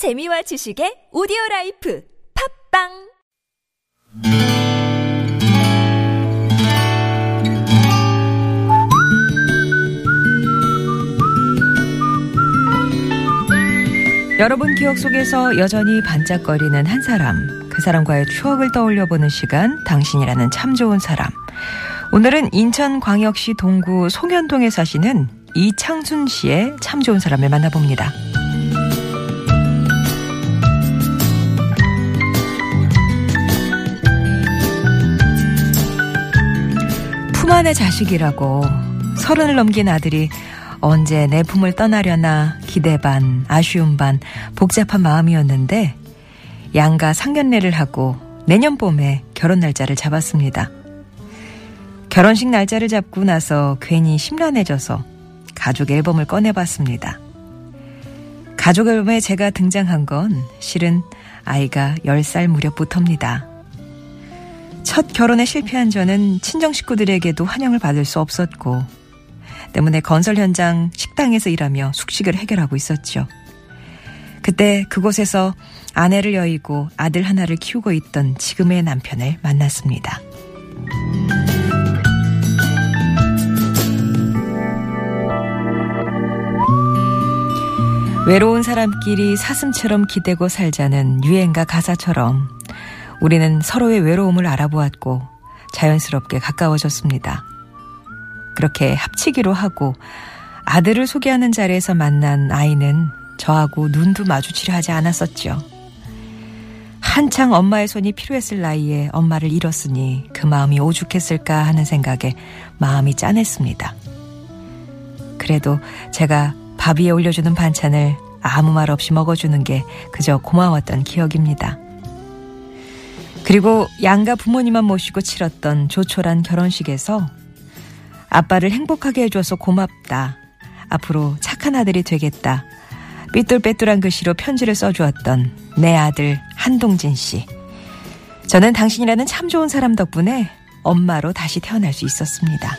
재미와 지식의 오디오 라이프 팟빵 여러분 기억 속에서 여전히 반짝거리는 한 사람, 그 사람과의 추억을 떠올려 보는 시간, 당신이라는 참 좋은 사람. 오늘은 인천광역시 동구 송현동에 사시는 이창순 씨의 참 좋은 사람을 만나봅니다. 품 안의 자식이라고 서른을 넘긴 아들이 언제 내 품을 떠나려나 기대 반, 아쉬움 반, 복잡한 마음이었는데 양가 상견례를 하고 내년 봄에 결혼 날짜를 잡았습니다. 결혼식 날짜를 잡고 나서 괜히 심란해져서 가족 앨범을 꺼내봤습니다. 가족 앨범에 제가 등장한 건 실은 아이가 10살 무렵부터입니다. 첫 결혼에 실패한 저는 친정 식구들에게도 환영을 받을 수 없었고 때문에 건설 현장 식당에서 일하며 숙식을 해결하고 있었죠. 그때 그곳에서 아내를 여의고 아들 하나를 키우고 있던 지금의 남편을 만났습니다. 외로운 사람끼리 사슴처럼 기대고 살자는 유행가 가사처럼 우리는 서로의 외로움을 알아보았고 자연스럽게 가까워졌습니다. 그렇게 합치기로 하고 아들을 소개하는 자리에서 만난 아이는 저하고 눈도 마주치려 하지 않았었죠. 한창 엄마의 손이 필요했을 나이에 엄마를 잃었으니 그 마음이 오죽했을까 하는 생각에 마음이 짠했습니다. 그래도 제가 밥 위에 올려주는 반찬을 아무 말 없이 먹어주는 게 그저 고마웠던 기억입니다. 그리고 양가 부모님만 모시고 치렀던 조촐한 결혼식에서 아빠를 행복하게 해줘서 고맙다. 앞으로 착한 아들이 되겠다. 삐뚤빼뚤한 글씨로 편지를 써주었던 내 아들 한동진 씨. 저는 당신이라는 참 좋은 사람 덕분에 엄마로 다시 태어날 수 있었습니다.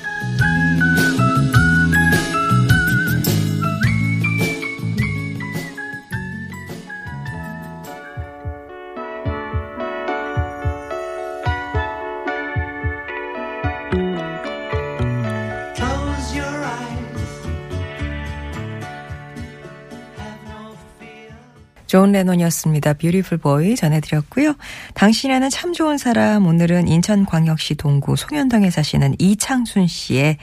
존 레논이었습니다. 뷰티풀 보이 전해드렸고요. 당신이라는 참 좋은 사람 오늘은 인천광역시 동구 송현동에 사시는 이창순 씨의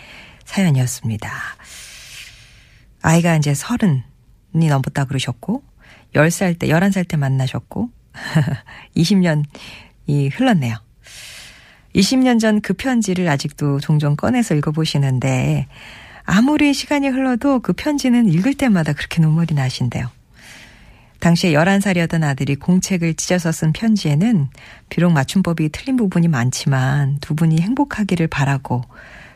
사연이었습니다. 아이가 이제 서른이 넘었다 그러셨고 10살 때 11살 때 만나셨고 20년이 흘렀네요. 20년 전 그 편지를 아직도 종종 꺼내서 읽어보시는데 아무리 시간이 흘러도 그 편지는 읽을 때마다 그렇게 눈물이 나신대요. 당시에 11살이었던 아들이 공책을 찢어서 쓴 편지에는 비록 맞춤법이 틀린 부분이 많지만 두 분이 행복하기를 바라고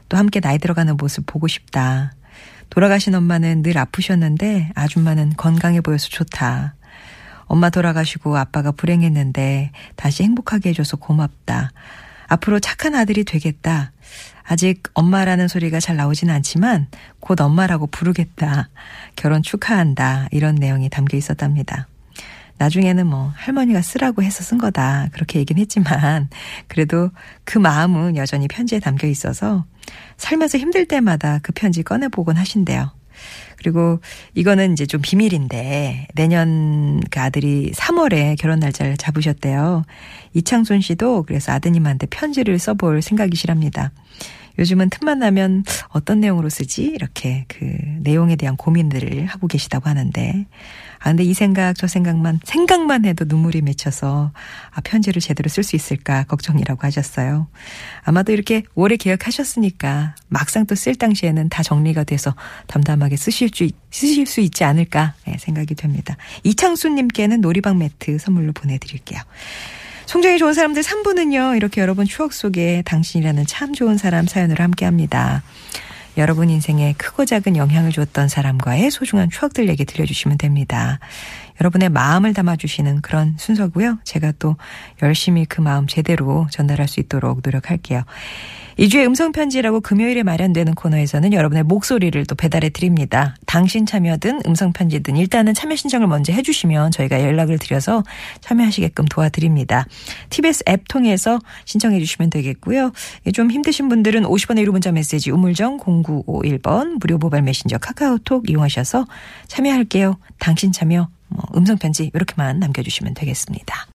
또 함께 나이 들어가는 모습 보고 싶다. 돌아가신 엄마는 늘 아프셨는데 아줌마는 건강해 보여서 좋다. 엄마 돌아가시고 아빠가 불행했는데 다시 행복하게 해줘서 고맙다. 앞으로 착한 아들이 되겠다. 아직 엄마라는 소리가 잘 나오진 않지만 곧 엄마라고 부르겠다. 결혼 축하한다. 이런 내용이 담겨 있었답니다. 나중에는 뭐 할머니가 쓰라고 해서 쓴 거다. 그렇게 얘기는 했지만 그래도 그 마음은 여전히 편지에 담겨 있어서 살면서 힘들 때마다 그 편지 꺼내보곤 하신대요. 그리고 이거는 이제 좀 비밀인데 내년 그 아들이 3월에 결혼 날짜를 잡으셨대요. 이창순 씨도 그래서 아드님한테 편지를 써볼 생각이시랍니다. 요즘은 틈만 나면 어떤 내용으로 쓰지? 이렇게 그 내용에 대한 고민들을 하고 계시다고 하는데. 아, 근데 이 생각, 저 생각만, 생각만 해도 눈물이 맺혀서, 아, 편지를 제대로 쓸 수 있을까 걱정이라고 하셨어요. 아마도 이렇게 오래 계획하셨으니까, 막상 또 쓸 당시에는 다 정리가 돼서 담담하게 쓰실 수, 쓰실 수 있지 않을까 예, 생각이 됩니다. 이창수님께는 놀이방 매트 선물로 보내드릴게요. 송정이 좋은 사람들 3부는요, 이렇게 여러분 추억 속에 당신이라는 참 좋은 사람 사연으로 함께 합니다. 여러분 인생에 크고 작은 영향을 줬던 사람과의 소중한 추억들 얘기 들려주시면 됩니다. 여러분의 마음을 담아주시는 그런 순서고요. 제가 또 열심히 그 마음 제대로 전달할 수 있도록 노력할게요. 2주의 음성편지라고 금요일에 마련되는 코너에서는 여러분의 목소리를 또 배달해 드립니다. 당신 참여든 음성편지든 일단은 참여 신청을 먼저 해주시면 저희가 연락을 드려서 참여하시게끔 도와드립니다. TBS 앱 통해서 신청해 주시면 되겠고요. 좀 힘드신 분들은 50원의 1호 문자 메시지 우물정 0951번 무료 모바일 메신저 카카오톡 이용하셔서 참여할게요. 당신 참여 뭐 음성편지 이렇게만 남겨주시면 되겠습니다.